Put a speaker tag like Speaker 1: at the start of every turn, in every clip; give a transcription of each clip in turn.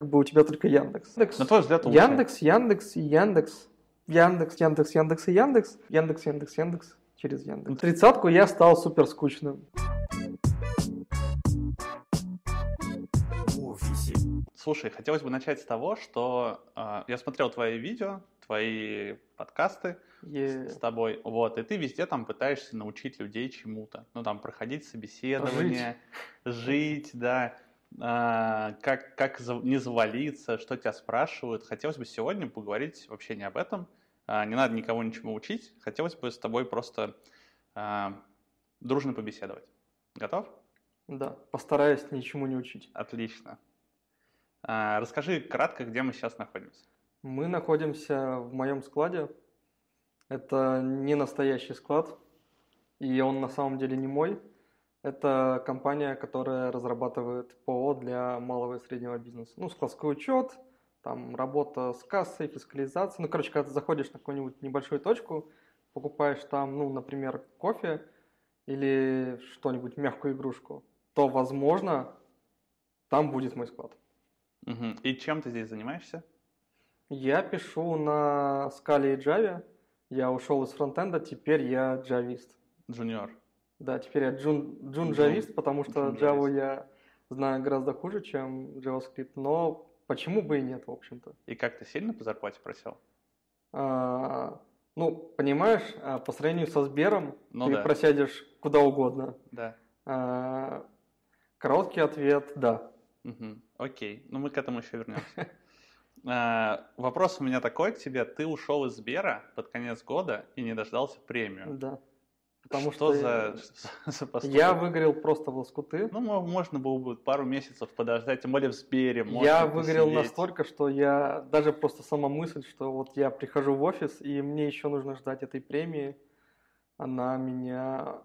Speaker 1: Как бы у тебя только Яндекс. Яндекс,
Speaker 2: На твой взгляд, лучше.
Speaker 1: Яндекс, Яндекс и Яндекс. Яндекс, Яндекс, Яндекс и Яндекс. Яндекс, Яндекс, Яндекс через Яндекс. В тридцатку я стал супер скучным.
Speaker 2: Слушай, хотелось бы начать с того, что э, я смотрел твои видео, твои подкасты
Speaker 1: Е-
Speaker 2: с, с тобой, вот, и ты везде там пытаешься научить людей чему-то, ну там проходить собеседование, жить, да, а, как как не завалиться, что тебя спрашивают. Хотелось бы сегодня поговорить вообще не об этом, а, не надо никого ничему учить, хотелось бы с тобой просто а, дружно побеседовать. Готов?
Speaker 1: Да, постараюсь ничему не учить.
Speaker 2: Отлично. А, Расскажи кратко, где мы сейчас находимся.
Speaker 1: Мы находимся в моем складе. Это не настоящий склад, и он на самом деле не мой. Это компания, которая разрабатывает ПО для малого и среднего бизнеса. Ну, складской учет, там работа с кассой, фискализация. Ну, короче, когда ты заходишь на какую-нибудь небольшую точку, покупаешь там, ну, например, кофе или что-нибудь, мягкую игрушку, то, возможно, там будет мой склад.
Speaker 2: Мгм. И чем ты здесь занимаешься?
Speaker 1: Я пишу на Scala и Java. Я ушел из фронтенда, теперь я джавист.
Speaker 2: Джуниор.
Speaker 1: Да, теперь я джун, джун джавист, потому что Java я знаю гораздо хуже, чем JavaScript, но почему бы и нет, в общем-то.
Speaker 2: И как ты сильно по зарплате просил?
Speaker 1: А, ну, понимаешь, а, по сравнению со Сбером,
Speaker 2: Ну
Speaker 1: ты
Speaker 2: да.
Speaker 1: просядешь куда угодно.
Speaker 2: Да.
Speaker 1: А, короткий ответ – да.
Speaker 2: Мгм. Окей. Ну, мы к этому еще вернемся. А, Вопрос у меня такой к тебе. Ты ушел из Сбера под конец года и не дождался премию.
Speaker 1: Да. Потому
Speaker 2: что,
Speaker 1: что
Speaker 2: за, за поступок?
Speaker 1: я выгорел просто в лоскуты.
Speaker 2: Ну, мо- можно было бы пару месяцев подождать, тем более в Сбере.
Speaker 1: Я выгорел
Speaker 2: посидеть.
Speaker 1: настолько, что я даже просто сама мысль, что вот я прихожу в офис, и мне еще нужно ждать этой премии, она меня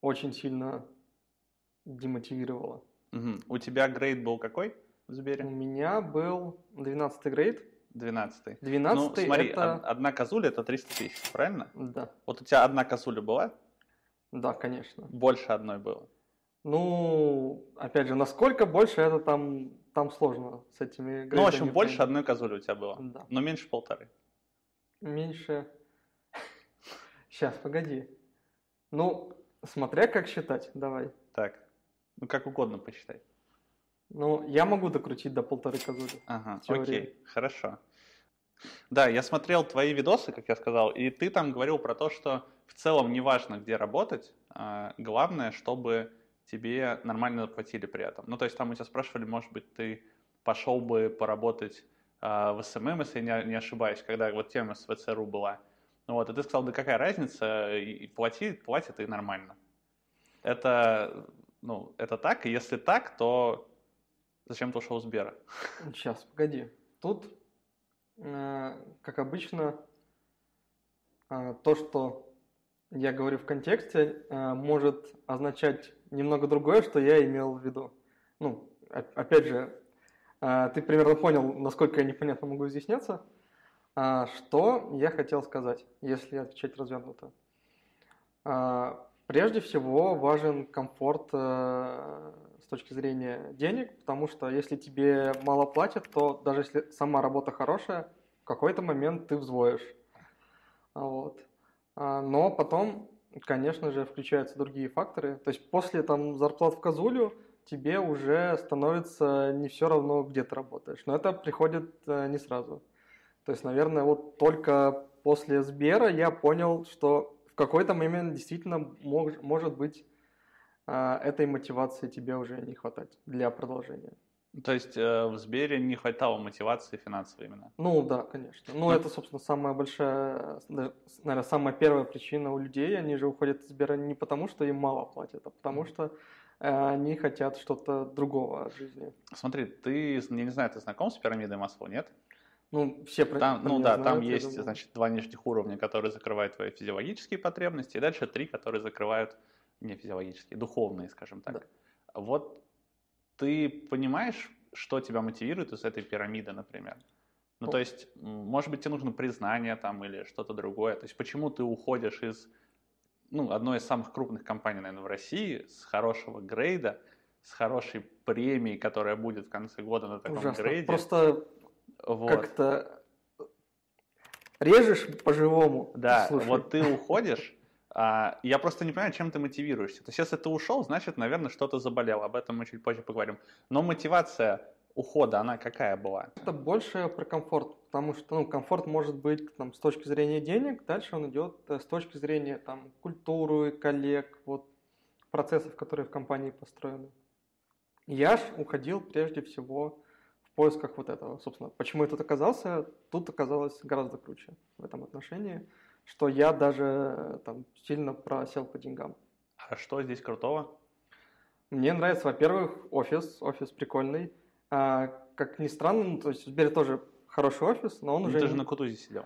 Speaker 1: очень сильно демотивировала.
Speaker 2: Мгм. У тебя грейд был какой в
Speaker 1: У
Speaker 2: Сбере?
Speaker 1: меня был 12 грейд.
Speaker 2: 12
Speaker 1: 12
Speaker 2: Ну, смотри,
Speaker 1: это...
Speaker 2: од- одна козуля это 300 тысяч, правильно?
Speaker 1: Да,
Speaker 2: Вот у тебя одна козуля была?
Speaker 1: Да, конечно.
Speaker 2: Больше одной было.
Speaker 1: Ну, опять же, насколько больше, это там, там сложно с этими
Speaker 2: Ну, в общем,
Speaker 1: грейдами
Speaker 2: больше
Speaker 1: понять.
Speaker 2: одной козули у тебя было.
Speaker 1: Да.
Speaker 2: Но меньше полторы.
Speaker 1: Меньше. Сейчас, погоди. Ну, смотря как считать, давай.
Speaker 2: Так. Ну, как угодно посчитай.
Speaker 1: Ну, я могу докрутить до полторы козули.
Speaker 2: Ага, окей, хорошо. Да, я смотрел твои видосы, как я сказал, и ты там говорил про то, что в целом неважно, где работать, а, главное, чтобы тебе нормально платили при этом. Ну, то есть там у тебя спрашивали, может быть, ты пошел бы поработать а, в SMM, если я не, ошибаюсь, когда вот тема с VC.ru была. Ну Вот, и ты сказал, да какая разница, и и плати, платят и нормально. Это, ну, это так, и если так, то зачем ты ушел из Сбера?
Speaker 1: Сейчас, погоди. Тут, э, как обычно, э, то, что я говорю в контексте, э, может означать немного другое, что я имел в виду. Ну, опять же, э, ты примерно понял, насколько я непонятно могу изъясняться. А, Что я хотел сказать, если отвечать развернуто? А, Прежде всего важен комфорт э, с точки зрения денег, потому что если тебе мало платят, то даже если сама работа хорошая, в какой-то момент ты взвоишь. Вот. А, Но потом, конечно же, включаются другие факторы. То есть после там зарплат в Козулю тебе уже становится не все равно, где ты работаешь. Но это приходит э, не сразу. То есть, наверное, вот только после Сбера я понял, что в какой-то момент действительно мож- может быть а, этой мотивации тебе уже не хватать для продолжения.
Speaker 2: То есть э, в Сбере не хватало мотивации финансовой именно.
Speaker 1: Ну да, конечно. Ну
Speaker 2: Ну.
Speaker 1: это, собственно, самая большая, наверное, самая первая причина у людей. Они же уходят из Сбера не потому, что им мало платят, а потому что э, они хотят что-то другого от жизни.
Speaker 2: Смотри, ты, я не знаю, ты знаком с пирамидой Маслоу, нет?
Speaker 1: Ну, все про
Speaker 2: Там, ну да,
Speaker 1: знают,
Speaker 2: там есть,
Speaker 1: думаю.
Speaker 2: значит, два нижних уровня, которые закрывают твои физиологические потребности, и дальше три, которые закрывают не физиологические, духовные, скажем так.
Speaker 1: Да.
Speaker 2: Вот ты понимаешь, что тебя мотивирует из этой пирамиды, например? Ну, то есть, может быть, тебе нужно признание там или что-то другое. То есть, почему ты уходишь из ну, одной из самых крупных компаний, наверное, в России, с хорошего грейда, с хорошей премией, которая будет в конце года на таком
Speaker 1: Ужасно.
Speaker 2: грейде.
Speaker 1: Просто
Speaker 2: вот.
Speaker 1: как-то режешь по-живому.
Speaker 2: Да,
Speaker 1: Слушай.
Speaker 2: вот ты уходишь, я просто не понимаю, чем ты мотивируешься. То есть, если ты ушел, значит, наверное, что-то заболело. Об этом мы чуть позже поговорим. Но мотивация ухода, она какая была?
Speaker 1: Это больше про комфорт, потому что ну, комфорт может быть там, с точки зрения денег, дальше он идет э, с точки зрения там, культуры, коллег, вот, процессов, которые в компании построены. Я ж уходил прежде всего в поисках вот этого. Собственно, почему я тут оказался? Тут оказалось гораздо круче в этом отношении, что я даже э, там сильно просел по деньгам.
Speaker 2: А что здесь крутого?
Speaker 1: Мне нравится, во-первых, офис, офис прикольный. А, как ни странно, ну, то есть в Сбере тоже хороший офис, но он
Speaker 2: Ну,
Speaker 1: уже...
Speaker 2: ты
Speaker 1: не-
Speaker 2: же на Кутузе сидел.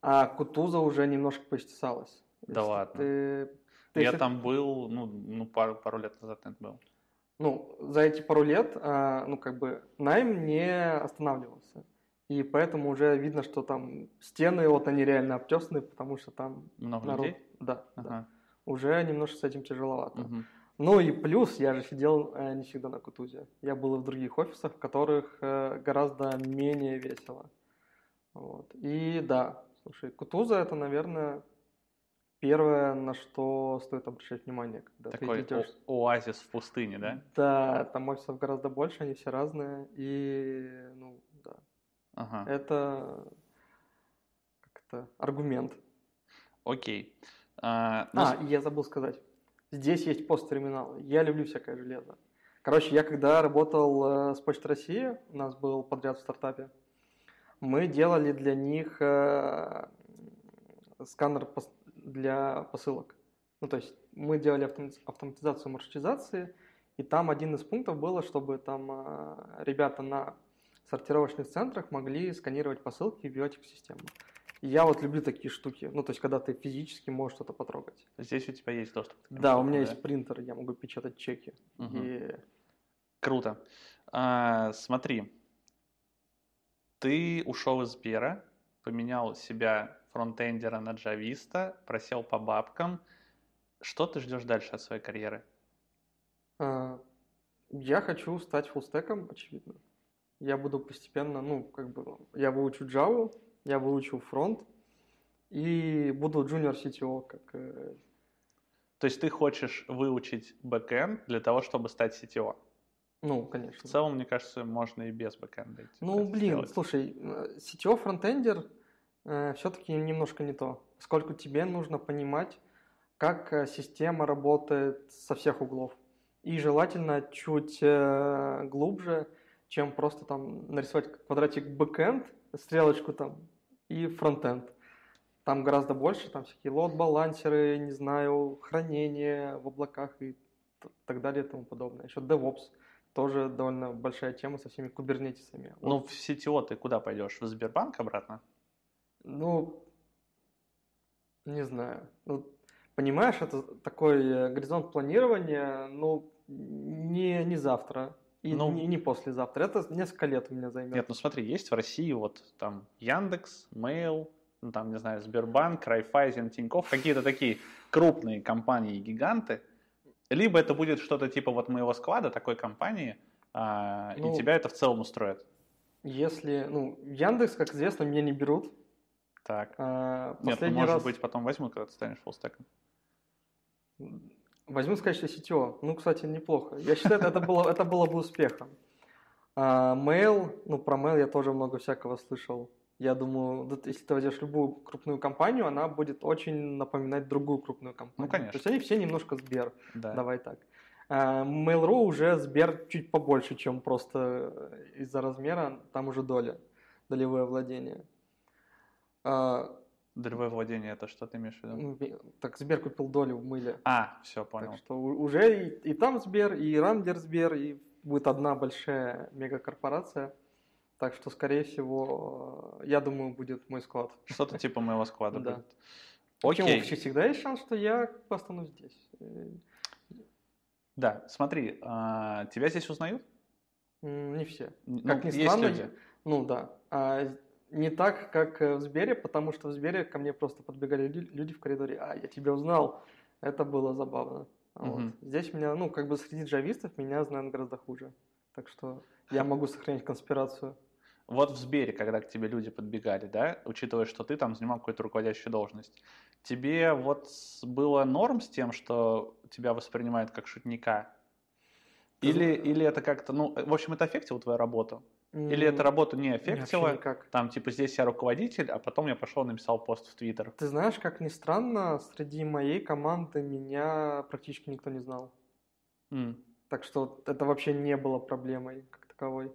Speaker 1: А Кутуза уже немножко постесалась.
Speaker 2: Да
Speaker 1: Если
Speaker 2: ладно.
Speaker 1: Ты, ты
Speaker 2: я
Speaker 1: если-
Speaker 2: там был, ну, ну пару, пару лет назад это был.
Speaker 1: Ну, за эти пару лет, а, ну, как бы, найм не останавливался. И поэтому уже видно, что там стены, вот они реально обтесаны, потому что там
Speaker 2: Много
Speaker 1: народ...
Speaker 2: людей?
Speaker 1: Да, да.
Speaker 2: Ага.
Speaker 1: Уже немножко с этим тяжеловато.
Speaker 2: мгм.
Speaker 1: Ну и плюс, я же сидел э, не всегда на Кутузе. Я был и в других офисах, в которых э, гораздо менее весело. Вот. И да, слушай, Кутуза это, наверное, первое, на что стоит обращать внимание, когда
Speaker 2: Такой
Speaker 1: ты идешь.
Speaker 2: о- оазис в пустыне, да?
Speaker 1: Да, там офисов гораздо больше, они все разные. И, ну, да,
Speaker 2: Ага.
Speaker 1: это как-то аргумент.
Speaker 2: Окей. А, ну,
Speaker 1: А, я забыл сказать. Здесь есть посттерминалы. Я люблю всякое железо. Короче, я когда работал э, с Почтой России, у нас был подряд в стартапе, мы делали для них э, сканер для посылок. Ну, то есть мы делали автомати- автоматизацию маршрутизации, и там один из пунктов было, чтобы там э, ребята на сортировочных центрах могли сканировать посылки и вбивать их в систему. И я вот люблю такие штуки. Ну, то есть, когда ты физически можешь что-то потрогать.
Speaker 2: Здесь у тебя есть доступ.
Speaker 1: Да, у меня есть принтер, я могу печатать чеки.
Speaker 2: Мгм.
Speaker 1: И
Speaker 2: Круто. А, смотри, ты ушел из Сбера, поменял себя фронтендера на джависта, просел по бабкам. Что ты ждешь дальше от своей карьеры?
Speaker 1: а, я хочу стать фуллстеком, очевидно. Я буду постепенно, ну, как бы, я выучу Java, я выучу фронт и буду junior CTO, как э,
Speaker 2: То есть ты хочешь выучить бэкэнд для того, чтобы стать CTO?
Speaker 1: ну,
Speaker 2: В
Speaker 1: конечно.
Speaker 2: целом, мне кажется, можно и без бэкэнда идти,
Speaker 1: Ну, блин,
Speaker 2: сделать.
Speaker 1: слушай, э, CTO фронтендер все-таки немножко не то, поскольку тебе нужно понимать, как э, система работает со всех углов. И желательно чуть э, глубже, чем просто там нарисовать квадратик бэкэнд, стрелочку там и фронтенд. Там гораздо больше, там всякие лот-балансеры, не знаю, хранение в облаках и так далее и тому подобное. Еще DevOps тоже довольно большая тема со всеми кубернетисами.
Speaker 2: Ну, в CTO ты куда пойдешь? В Сбербанк обратно?
Speaker 1: Ну, не знаю. Ну, понимаешь, это такой э, горизонт планирования, ну, не, не завтра и
Speaker 2: Ну,
Speaker 1: не, не послезавтра. Это несколько лет у меня займет.
Speaker 2: Нет, ну смотри, есть в России вот там Яндекс, Mail, ну там, не знаю, Сбербанк, Райфайзен, Тинькофф, какие-то такие крупные компании-гиганты. Либо это будет что-то типа вот моего склада, такой компании, а,
Speaker 1: Ну,
Speaker 2: и тебя это в целом устроит.
Speaker 1: Если, ну, Яндекс, как известно, меня не берут.
Speaker 2: Так.
Speaker 1: А,
Speaker 2: Нет, ну может
Speaker 1: раз
Speaker 2: быть потом возьмут, когда ты станешь фуллстеком.
Speaker 1: Возьму в качестве CTO. Ну, кстати, неплохо. Я считаю, это было, это было бы успехом. А, Mail, ну, про Mail я тоже много всякого слышал. Я думаю, если ты возьмешь любую крупную компанию, она будет очень напоминать другую крупную компанию.
Speaker 2: конечно.
Speaker 1: То есть они все немножко Сбер,
Speaker 2: Да.
Speaker 1: давай так. А, Mail.ru уже Сбер чуть побольше, чем просто э, из-за размера, там уже доля, долевое владение. А,
Speaker 2: Долевое владение это что ты имеешь в виду?
Speaker 1: ну, так, Сбер купил долю в Мыле.
Speaker 2: А, все, понял.
Speaker 1: Так что уже и, и там Сбер, и Рандер Сбер, и будет одна большая мегакорпорация. Так что, скорее всего, я думаю, будет мой склад.
Speaker 2: Что-то типа моего склада
Speaker 1: Да.
Speaker 2: будет.
Speaker 1: Почему?
Speaker 2: Окей.
Speaker 1: Вообще всегда есть шанс, что я останусь здесь.
Speaker 2: Да, смотри, а, тебя здесь узнают?
Speaker 1: Не все.
Speaker 2: Н-
Speaker 1: Как
Speaker 2: ну,
Speaker 1: ни
Speaker 2: есть
Speaker 1: странно,
Speaker 2: люди.
Speaker 1: я- ну да. А не так, как э, в Сбере, потому что в Сбере ко мне просто подбегали лю- люди в коридоре. А, я тебя узнал. Это было забавно. Вот.
Speaker 2: Мгм.
Speaker 1: Здесь меня, ну, как бы среди джавистов меня знают гораздо хуже. Так что я могу сохранить конспирацию.
Speaker 2: Вот в Сбере, когда к тебе люди подбегали, да, учитывая, что ты там занимал какую-то руководящую должность, тебе вот было норм с тем, что тебя воспринимают как шутника? Или, или это как-то, ну, в общем, это аффектило твою работу? Или
Speaker 1: М,
Speaker 2: эта работа не аффектила?
Speaker 1: никак.
Speaker 2: Там, типа, здесь я руководитель, а потом я пошел написал пост в Твиттер.
Speaker 1: Ты знаешь, как ни странно, среди моей команды меня практически никто не знал.
Speaker 2: М.
Speaker 1: Так что это вообще не было проблемой как таковой.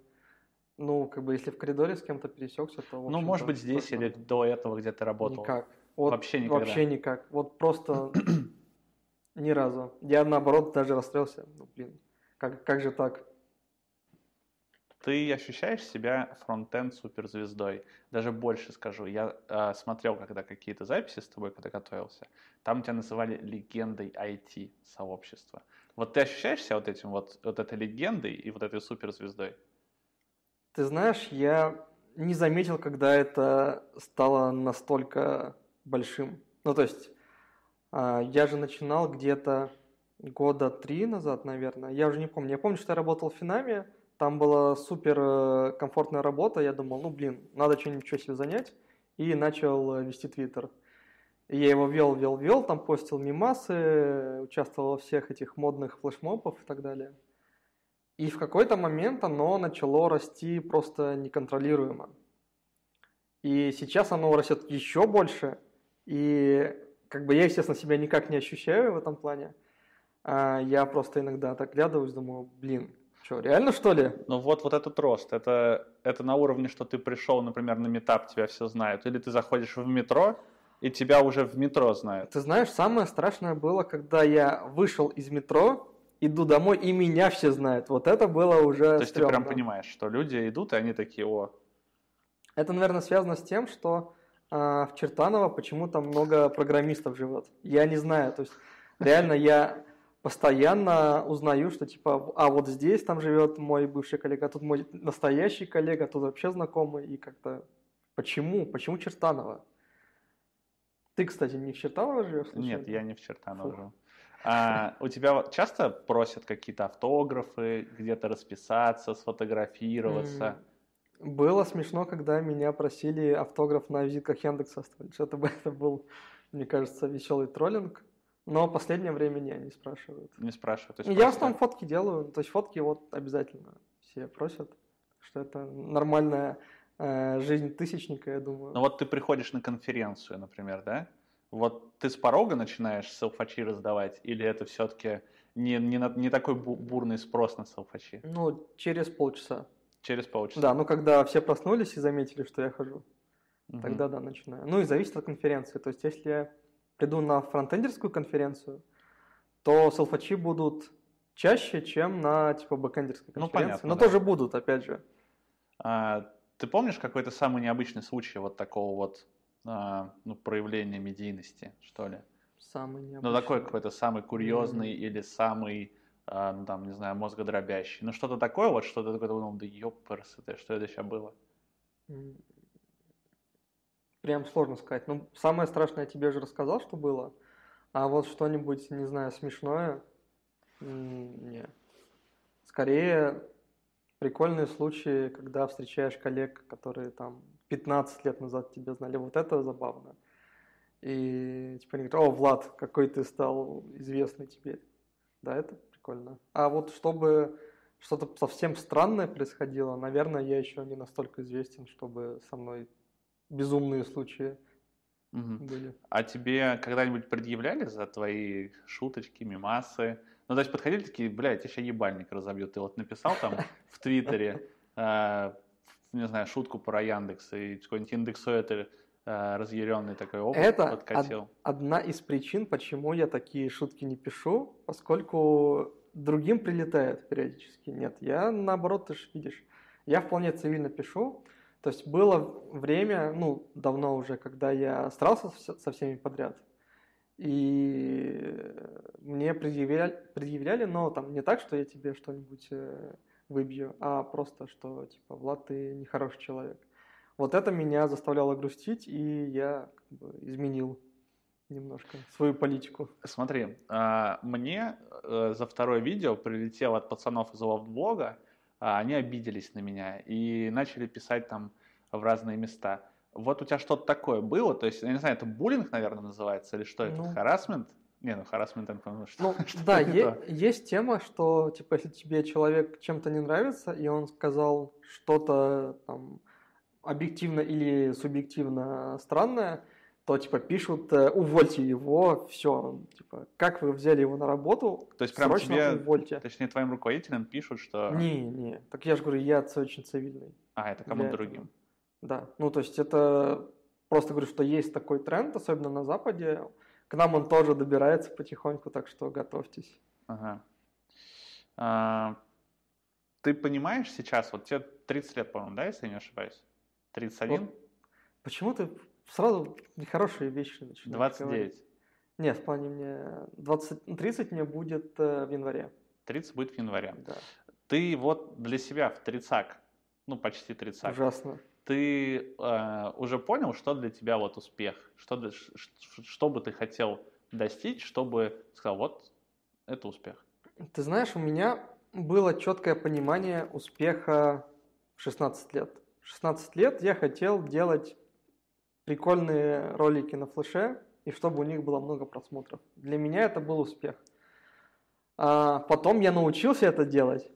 Speaker 1: Ну, как бы, если в коридоре с кем-то пересекся, то,
Speaker 2: Ну, может быть, здесь
Speaker 1: тоже
Speaker 2: или до этого, где ты работал.
Speaker 1: Никак. Вот
Speaker 2: Вообще никогда.
Speaker 1: Вообще никак. Вот просто ни разу. Я, наоборот, даже расстроился. Ну, блин, как, как же так?
Speaker 2: Ты ощущаешь себя фронтенд суперзвездой. Даже больше скажу. Я э, смотрел, когда какие-то записи с тобой, когда готовился. Там тебя называли легендой IT сообщества. Вот ты ощущаешь себя вот этим вот, вот этой легендой и вот этой суперзвездой?
Speaker 1: Ты знаешь, я не заметил, когда это стало настолько большим. Ну, то есть, а, я же начинал где-то года три назад, наверное. Я уже не помню. Я помню, что я работал в Финаме, там была супер э, комфортная работа. Я думал, ну, блин, надо что-нибудь еще себе занять. И начал э, вести Твиттер. Я его вел, вел, вел, там постил мимасы, участвовал во всех этих модных флешмобах и так далее. И в какой-то момент оно начало расти просто неконтролируемо. И сейчас оно растет еще больше. И как бы я, естественно, себя никак не ощущаю в этом плане. А я просто иногда так глядываюсь, думаю, блин, что, реально что ли?
Speaker 2: Ну вот, вот этот рост, это, это на уровне, что ты пришел, например, на метап, тебя все знают, или ты заходишь в метро, и тебя уже в метро знают.
Speaker 1: Ты знаешь, самое страшное было, когда я вышел из метро, иду домой, и меня все знают. Вот это было уже
Speaker 2: То есть ты прям понимаешь, что люди идут, и они такие, о,
Speaker 1: Это, наверное, связано с тем, что а, в Чертаново почему-то много программистов живет. Я не знаю, то есть реально я постоянно узнаю, что типа, а вот здесь там живет мой бывший коллега, а тут мой настоящий коллега, тут вообще знакомый, и как-то почему? Почему Чертаново? Ты, кстати, не в Чертаново живешь?
Speaker 2: Нет,
Speaker 1: случайно?
Speaker 2: я не в Чертаново живу. А, у тебя часто просят какие-то автографы, где-то расписаться, сфотографироваться?
Speaker 1: Было смешно, когда меня просили автограф на визитках Яндекса оставить. Это был, мне кажется, веселый троллинг. Но в последнее время не, не спрашивают.
Speaker 2: Не спрашивают. то есть
Speaker 1: Я в основном фотки делаю. То есть фотки вот обязательно все просят. Что это нормальная э, жизнь тысячника, я думаю.
Speaker 2: Ну вот ты приходишь на конференцию, например, да? Вот ты с порога начинаешь селфачи раздавать, или это все-таки не, не, не такой бу- бурный спрос на селфачи?
Speaker 1: Ну, через полчаса.
Speaker 2: Через полчаса?
Speaker 1: Да, ну когда все проснулись и заметили, что я хожу,
Speaker 2: Мгм.
Speaker 1: тогда да, начинаю. Ну и зависит от конференции. То есть если я приду на фронтендерскую конференцию, то селфачи будут чаще, чем на типа бэкэндерской
Speaker 2: Ну,
Speaker 1: конференции.
Speaker 2: понятно,
Speaker 1: Но
Speaker 2: да.
Speaker 1: тоже будут, опять же.
Speaker 2: А, ты помнишь какой-то самый необычный случай вот такого вот а, ну, проявления медийности, что ли?
Speaker 1: Самый
Speaker 2: Ну,
Speaker 1: необычный.
Speaker 2: такой какой-то самый курьезный или самый, а, ну, там, не знаю, мозгодробящий. Ну, что-то такое вот, что ты такой думал, да ёпперс, это что это сейчас было?
Speaker 1: Прям сложно сказать. Ну, самое страшное я тебе уже рассказал, что было. А вот что-нибудь, не знаю, смешное, не. Скорее, прикольные случаи, когда встречаешь коллег, которые там 15 лет назад тебя знали. Вот это забавно. И типа они говорят, о, Влад, какой ты стал известный теперь. Да, это прикольно. А вот чтобы что-то совсем странное происходило, наверное, я еще не настолько известен, чтобы со мной безумные случаи
Speaker 2: Мгм.
Speaker 1: были.
Speaker 2: А тебе когда-нибудь предъявляли за твои шуточки, мимасы? Ну, то есть подходили такие, блядь, я сейчас ебальник разобью. Ты вот написал там в Твиттере, э, не знаю, шутку про Яндекс, и какой-нибудь индексуэтер э, разъяренный такой опыт
Speaker 1: Это
Speaker 2: подкатил.
Speaker 1: Одна из причин, почему я такие шутки не пишу, поскольку другим прилетает периодически. Нет, я наоборот, ты же видишь, я вполне цивильно пишу. То есть было время, ну, давно уже, когда я старался со всеми подряд. И мне предъявляли, предъявляли, но там не так, что я тебе что-нибудь э, выбью, а просто, что типа, Влад, ты нехороший человек. Вот это меня заставляло грустить, и я как бы изменил немножко свою политику.
Speaker 2: Смотри, а, мне э, за второе видео прилетело от пацанов из лофтблога, а, они обиделись на меня и начали писать там в разные места. Вот у тебя что-то такое было? То есть, я не знаю, это буллинг, наверное, называется, или что это?
Speaker 1: Ну.
Speaker 2: Харасмент? Не, ну харасмент, я понял, что,
Speaker 1: Ну,
Speaker 2: что
Speaker 1: да,
Speaker 2: это
Speaker 1: е- есть тема, что, типа, если тебе человек чем-то не нравится, и он сказал что-то там объективно или субъективно странное, то, типа, пишут, э, увольте его, все, типа, как вы взяли его на работу,
Speaker 2: То есть прям тебе,
Speaker 1: увольте.
Speaker 2: точнее, твоим руководителям пишут, что...
Speaker 1: Не, не, так я же говорю, я очень цивильный.
Speaker 2: А, это кому-то другим.
Speaker 1: Да, ну, то есть это просто говорю, что есть такой тренд, особенно на Западе, к нам он тоже добирается потихоньку, так что готовьтесь.
Speaker 2: Ага. А, ты понимаешь сейчас, вот тебе 30 лет, по-моему, да, если я не ошибаюсь? 31?
Speaker 1: Вот Почему ты сразу нехорошие вещи начинаешь
Speaker 2: 29.
Speaker 1: говорить? Нет, в плане мне 20, ну, 30 мне будет э, в январе.
Speaker 2: 30 будет в январе.
Speaker 1: Да,
Speaker 2: Ты вот для себя в тридцак, ну почти тридцак,
Speaker 1: ужасно.
Speaker 2: ты э, уже понял, что для тебя вот успех? Что, для- что бы ты хотел достичь, чтобы сказал, вот это успех?
Speaker 1: Ты знаешь, у меня было четкое понимание успеха в 16 лет. В 16 лет я хотел делать прикольные ролики на флеше, и чтобы у них было много просмотров. Для меня это был успех. А потом я научился это делать,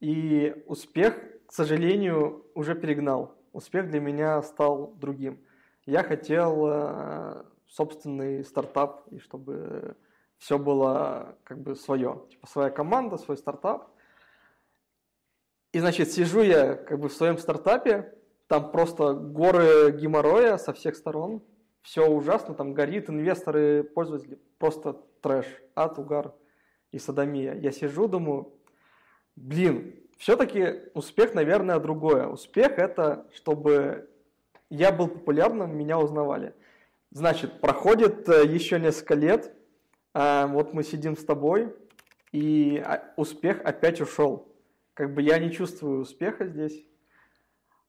Speaker 1: и успех, к сожалению, уже перегнал. Успех для меня стал другим. Я хотел э, собственный стартап, и чтобы все было как бы свое. Типа своя команда, свой стартап. И, значит, сижу я как бы в своем стартапе, там просто горы геморроя со всех сторон, все ужасно, там горит, инвесторы, пользователи, просто трэш, ад, угар и садомия. Я сижу, думаю, блин, все-таки успех, наверное, другое. Успех это, чтобы я был популярным, меня узнавали. Значит, проходит э, еще несколько лет, а, вот мы сидим с тобой, и а, успех опять ушел. Как бы я не чувствую успеха здесь.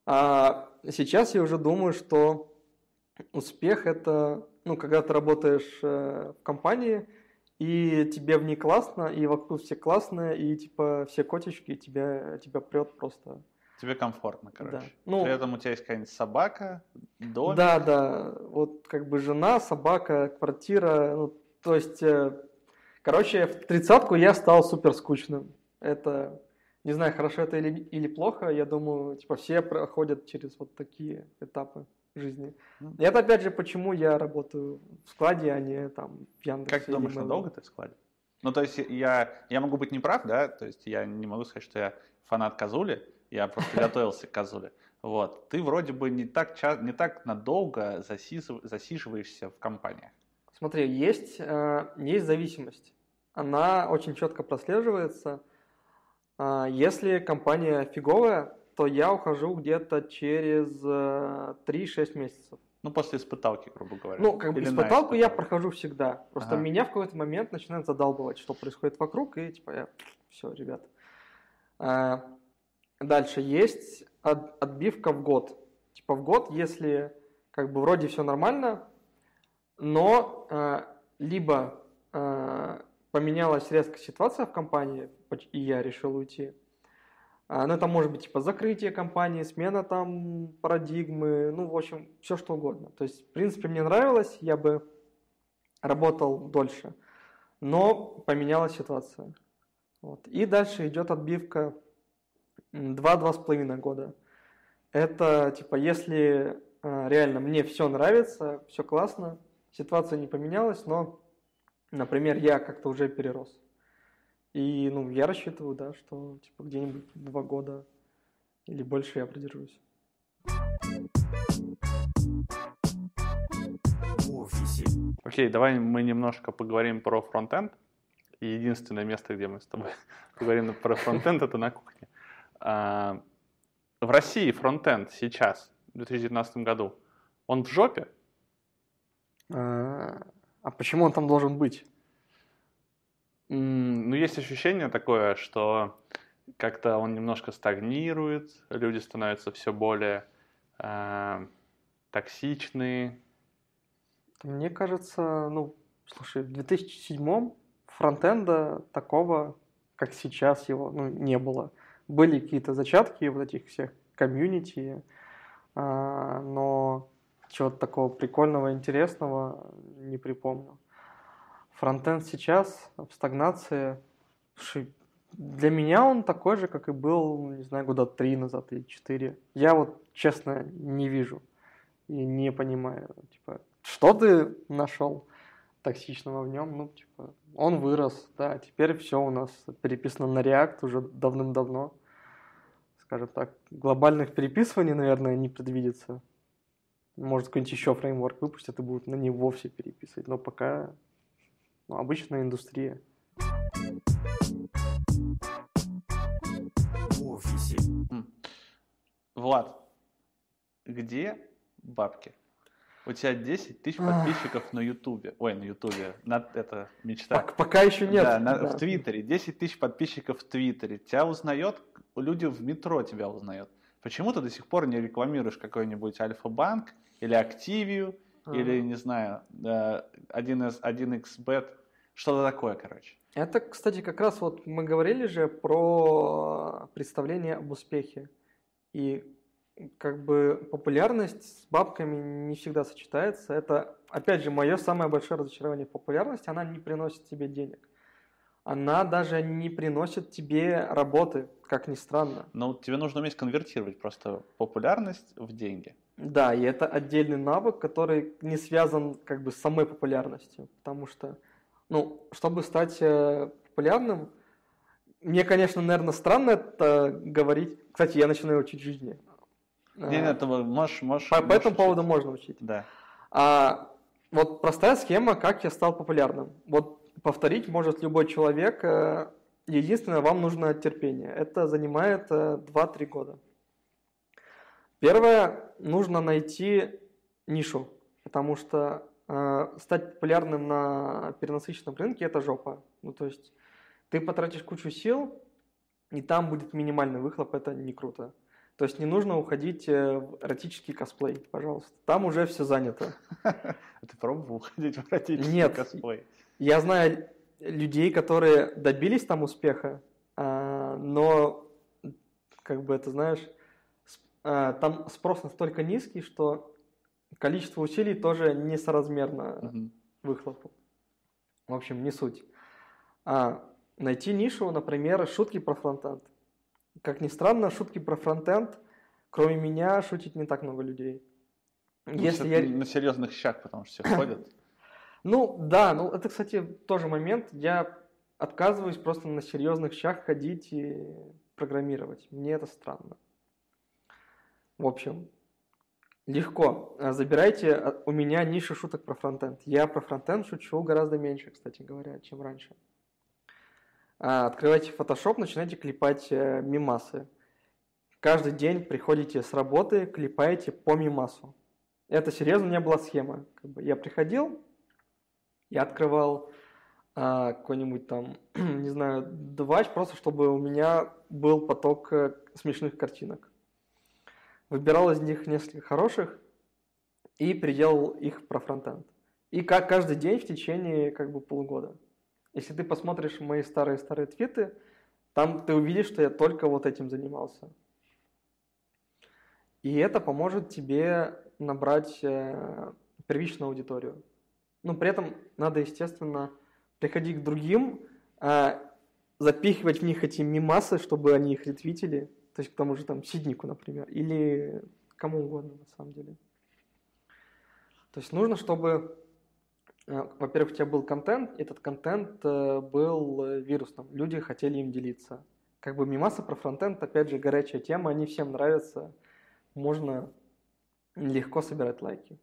Speaker 1: А сейчас я уже думаю, что успех это, ну, когда ты работаешь э, в компании, и тебе в ней классно, и вокруг все классные, и типа все котички, и тебя, тебя прет просто.
Speaker 2: Тебе комфортно, короче.
Speaker 1: Да. Ну,
Speaker 2: При этом у тебя есть какая-нибудь собака, дом.
Speaker 1: Да, да, вот как бы жена, собака, квартира, ну, то есть, э, короче, в тридцатку я стал супер скучным. Это, не знаю, хорошо это или, или плохо, я думаю, типа все проходят через вот такие этапы жизни.
Speaker 2: Ну.
Speaker 1: И это опять же, почему я работаю в складе, а не там в Яндексе.
Speaker 2: Как ты думаешь,
Speaker 1: Mail.ru.
Speaker 2: надолго ты в складе? Ну, то есть я, я могу быть неправ, да, то есть я не могу сказать, что я фанат Казули, я просто готовился к Казуле. Вот. Ты вроде бы не так, ча- не так надолго засиживаешься в компаниях.
Speaker 1: Смотри, есть, э, есть зависимость. Она очень четко прослеживается. А, Если компания фиговая, то я ухожу где-то через э, 3-6 месяцев.
Speaker 2: Ну, после испыталки, грубо говоря.
Speaker 1: Ну, как бы
Speaker 2: Или
Speaker 1: испыталку я прохожу всегда. Просто
Speaker 2: Ага.
Speaker 1: меня в какой-то момент начинает задалбывать, что происходит вокруг, и типа я, все, ребят. А, Дальше есть от- отбивка в год. Типа в год, если как бы вроде все нормально, но а, либо а, поменялась резко ситуация в компании, и я решил уйти. А, Ну, это может быть типа закрытие компании, смена там парадигмы, ну, в общем, все что угодно. То есть, в принципе, мне нравилось, я бы работал дольше, но поменялась ситуация. Вот. И дальше идет отбивка 2-2,5 года. Это типа, если э, реально мне все нравится, все классно, ситуация не поменялась, но, например, я как-то уже перерос. И, ну, я рассчитываю, да, что, типа, где-нибудь два года или больше я продержусь.
Speaker 2: Окей, давай мы немножко поговорим про фронтенд. И единственное место, где мы с тобой говорим про фронтенд, это на кухне. А, В России фронтенд сейчас, в 2019 году, он в жопе?
Speaker 1: А почему он там должен быть?
Speaker 2: Ну, есть ощущение такое, что как-то он немножко стагнирует, люди становятся все более э, токсичные.
Speaker 1: Мне кажется, ну, слушай, в 2007 фронтенда такого, как сейчас его, ну, не было. Были какие-то зачатки вот этих всех комьюнити, а, но чего-то такого прикольного, интересного не припомню. Фронтенд сейчас в стагнации. Слушай, для меня он такой же, как и был, не знаю, года три назад или четыре. Я вот, честно, не вижу и не понимаю, типа, что ты нашел токсичного в нем? Ну, типа, он вырос, да, теперь все у нас переписано на React уже давным-давно. Скажем так, глобальных переписываний, наверное, не предвидится. Может, какой-нибудь еще фреймворк выпустят и будут на него все переписывать, но пока ну, обычная индустрия.
Speaker 2: Влад, где бабки? У тебя 10 тысяч подписчиков на Ютубе. Ой, на Ютубе. Это мечта.
Speaker 1: Пока, пока еще нет.
Speaker 2: Да, на, да, в Твиттере. 10 тысяч подписчиков в Твиттере. Тебя узнает, люди в метро тебя узнают. Почему ты до сих пор не рекламируешь какой-нибудь Альфа-банк или Активию, а. или, не знаю, 1С, 1xbet, что-то такое, короче.
Speaker 1: Это, кстати, как раз вот мы говорили же про представление об успехе. И как бы популярность с бабками не всегда сочетается. Это, опять же, мое самое большое разочарование в популярности. Она не приносит тебе денег. Она даже не приносит тебе работы, как ни странно.
Speaker 2: Ну, тебе нужно уметь конвертировать просто популярность в деньги.
Speaker 1: Да, и это отдельный навык, который не связан как бы с самой популярностью. Потому что, ну, чтобы стать э, популярным, мне, конечно, наверное, странно это говорить. Кстати, я начинаю учить жизни.
Speaker 2: Не, нет, можешь, можешь.
Speaker 1: По, по этому поводу можно учить.
Speaker 2: Да.
Speaker 1: А, вот простая схема, как я стал популярным. Вот повторить может любой человек. Э, единственное, вам нужно терпение. Это занимает 2-3 э, года. Первое, нужно найти нишу, потому что э, стать популярным на перенасыщенном рынке – это жопа. Ну, то есть ты потратишь кучу сил, и там будет минимальный выхлоп, это не круто. То есть не нужно уходить э, в эротический косплей, пожалуйста. Там уже все занято.
Speaker 2: Ты пробовал уходить в эротический
Speaker 1: Нет,
Speaker 2: косплей?
Speaker 1: Я знаю людей, которые добились там успеха, а, но, как бы это знаешь, а, там спрос настолько низкий, что количество усилий тоже несоразмерно угу. выхлопу. В общем, не суть. А, найти нишу, например, шутки про фронтенд. Как ни странно, шутки про фронтенд, кроме меня, шутит не так много людей.
Speaker 2: Ну, Если я... На серьезных щах, потому что все ходят.
Speaker 1: Ну, да, ну это, кстати, тоже момент. Я отказываюсь просто на серьезных щах ходить и программировать. Мне это странно. В общем, легко. Забирайте у меня нишу шуток про фронтенд. Я про фронтенд шучу гораздо меньше, кстати говоря, чем раньше. А, открывайте Photoshop, начинайте клепать э, мимасы. Каждый день приходите с работы, клепаете по мимасу. Это серьезно не была схема. Как бы я приходил, я открывал а, какой-нибудь там, не знаю, девайс, просто чтобы у меня был поток э, смешных картинок. Выбирал из них несколько хороших и приделал их про фронтенд. И как каждый день в течение как бы полугода. Если ты посмотришь мои старые-старые твиты, там ты увидишь, что я только вот этим занимался. И это поможет тебе набрать э, первичную аудиторию. Но при этом надо, естественно, приходить к другим, э, запихивать в них эти мимасы, чтобы они их ретвитили. То есть к тому же там Сиднику, например, или кому угодно на самом деле. То есть нужно, чтобы Э, во-первых, у тебя был контент, этот контент э, был вирусным, люди хотели им делиться. Как бы мимасы про фронтенд, опять же, горячая тема, они всем нравятся, можно легко собирать лайки.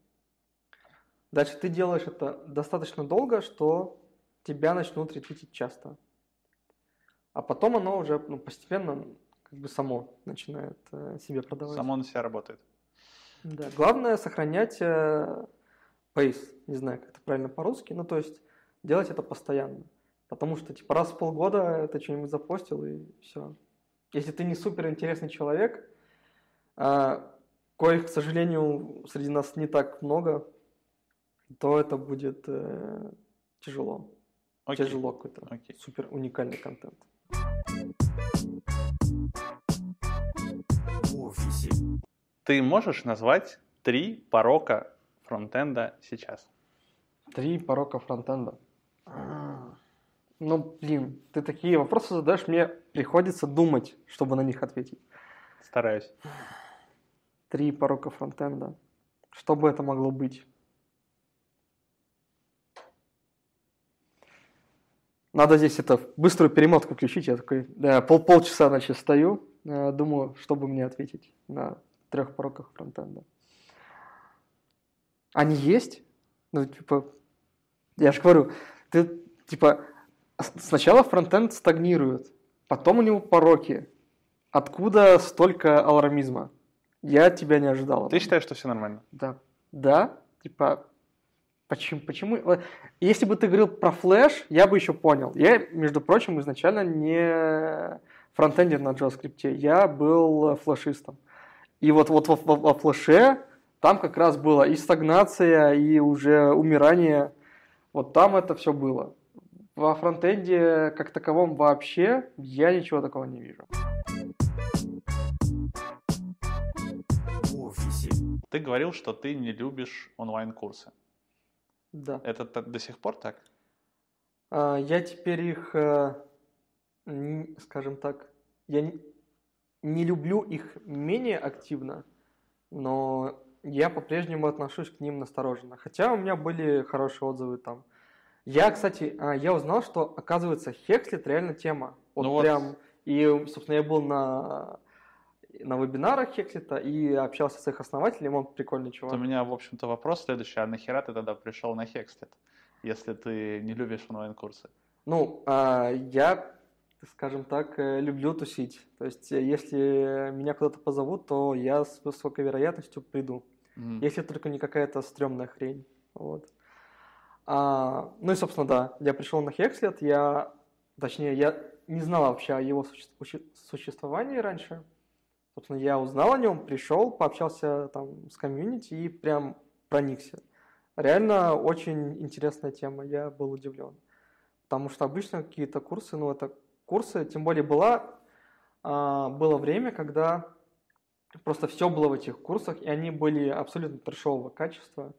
Speaker 1: Дальше ты делаешь это достаточно долго, что тебя начнут ретвитить часто. А потом оно уже ну, постепенно как бы само начинает э, себе продавать.
Speaker 2: Само на себя работает.
Speaker 1: Да. Главное сохранять э, пейс, не знаю, как это правильно по-русски, ну, то есть делать это постоянно. Потому что, типа, раз в полгода ты что-нибудь запостил, и все. Если ты не супер интересный человек, а, коих, к сожалению, среди нас не так много, то это будет э, тяжело.
Speaker 2: Окей.
Speaker 1: Тяжело какой-то
Speaker 2: Окей.
Speaker 1: супер уникальный контент.
Speaker 3: офисе,
Speaker 2: Ты можешь назвать три порока фронтенда сейчас?
Speaker 1: Три порока фронтенда. Ну, блин, ты такие вопросы задаешь, мне приходится думать, чтобы на них ответить.
Speaker 2: Стараюсь.
Speaker 1: Три порока фронтенда. Что бы это могло быть? Надо здесь это быструю перемотку включить. Я такой да, пол полчаса значит стою, э, думаю, что бы мне ответить на трех пороках фронтенда. Они есть? Ну, типа, я же говорю, ты, типа, сначала фронтенд стагнирует, потом у него пороки. Откуда столько алармизма? Я тебя не ожидал.
Speaker 2: Ты считаешь, что все нормально?
Speaker 1: Да. Да, типа, почему, почему? вот Если бы ты говорил про флеш, я бы еще понял. Я, между прочим, изначально не фронтендер на JavaScript, я был флешистом. И вот, вот во, во- во флеше там как раз было и стагнация, и уже умирание. Вот там это все было. Во фронтенде как таковом вообще я ничего такого не вижу.
Speaker 2: Ты говорил, что ты не любишь онлайн-курсы.
Speaker 1: Да.
Speaker 2: Это до сих пор так?
Speaker 1: А, Я теперь их, н- скажем так, я не- люблю их менее активно, но я по-прежнему отношусь к ним настороженно. Хотя у меня были хорошие отзывы там. Я, кстати, а, я узнал, что, оказывается, Хекслит реально тема. Вот
Speaker 2: Ну вот.
Speaker 1: прям, и, собственно, я был на, на вебинарах Хекслита и общался с их основателем, он прикольный чувак.
Speaker 2: У меня, в общем-то, вопрос следующий. А нахера ты тогда пришел на Хекслет, если ты не любишь онлайн-курсы?
Speaker 1: Ну, а, я, скажем так, э, люблю тусить. То есть, э, если меня куда-то позовут, то я с высокой вероятностью приду.
Speaker 2: М.
Speaker 1: Если только не какая-то стрёмная хрень. Вот. А, ну и, собственно, да, я пришел на Хекслет, я, точнее, я не знал вообще о его суще- существовании раньше. Собственно, я узнал о нем, пришел, пообщался там с комьюнити и прям проникся. Реально очень интересная тема, я был удивлен. Потому что обычно какие-то курсы, ну это курсы, тем более была, а, было время, когда просто все было в этих курсах, и они были абсолютно трешового качества.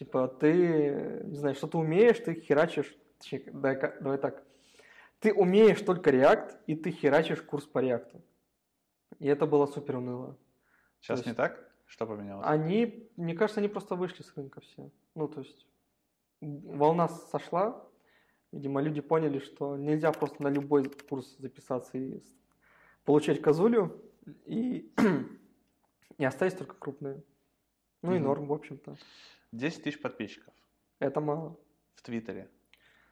Speaker 1: Типа ты, не знаю, что ты умеешь, ты херачишь, точнее, давай, давай так, ты умеешь только React, и ты херачишь курс по React. И это было супер уныло.
Speaker 2: Сейчас
Speaker 1: то
Speaker 2: не
Speaker 1: есть-
Speaker 2: так? Что поменялось?
Speaker 1: Они, мне кажется, они просто вышли с рынка все. Ну, то есть волна сошла. Видимо, люди поняли, что нельзя просто на любой курс записаться и получать козулю и, и оставить только крупные. Ну и
Speaker 2: Мгм.
Speaker 1: норм, в общем-то.
Speaker 2: 10 тысяч подписчиков
Speaker 1: Это мало.
Speaker 2: в Твиттере.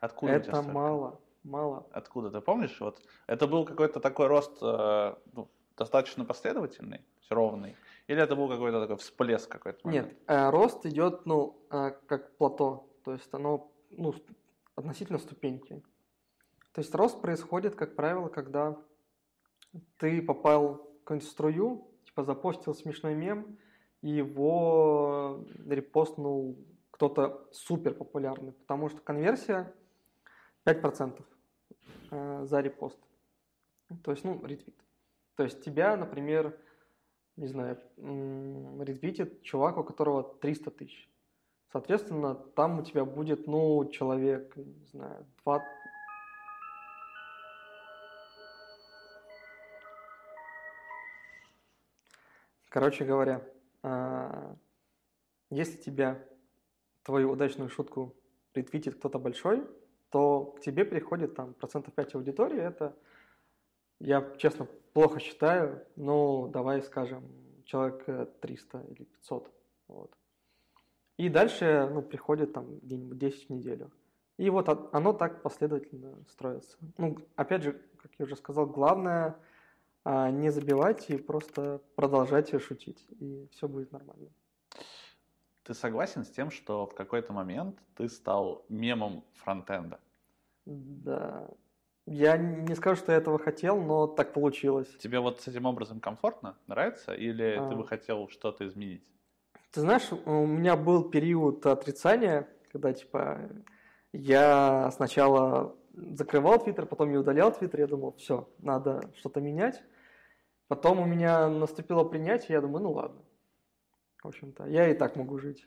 Speaker 2: Откуда
Speaker 1: Это мало. Мало.
Speaker 2: Откуда? Ты помнишь? Вот это был какой-то такой рост э, ну, достаточно последовательный, есть ровный? Или это был какой-то такой всплеск какой-то? момент?
Speaker 1: Нет, э, рост идет, ну, э, как плато. То есть оно, ну, относительно ступеньки. То есть рост происходит, как правило, когда ты попал в какую-нибудь струю, типа запостил смешной мем, и его репостнул кто-то супер популярный, потому что конверсия 5% э, за репост. То есть, ну, ретвит. То есть тебя, например, не знаю, ретвитит чувак, у которого 300 тысяч. Соответственно, там у тебя будет, ну, человек, не знаю, 2... Короче говоря, а, если тебя, твою удачную шутку ретвитит кто-то большой, то к тебе приходит там процентов 5 аудитории, это я, честно, плохо считаю, но давай скажем, человек э, 300 или 500. Вот. И дальше ну, приходит там где-нибудь 10 в неделю. И вот от- оно так последовательно строится. Ну, опять же, как я уже сказал, главное а, не забивать и просто продолжать шутить, и все будет нормально.
Speaker 2: Ты согласен с тем, что в какой-то момент ты стал мемом фронтенда?
Speaker 1: Да. Я не скажу, что я этого хотел, но так получилось.
Speaker 2: Тебе вот с этим образом комфортно? Нравится? Или ты
Speaker 1: А.
Speaker 2: бы хотел что-то изменить?
Speaker 1: Ты знаешь, у меня был период отрицания, когда типа я сначала закрывал Твиттер, потом я удалял Твиттер, я думал, все, надо что-то менять. Потом у меня наступило принятие, я думаю, ну ладно. В общем-то, я и так могу жить.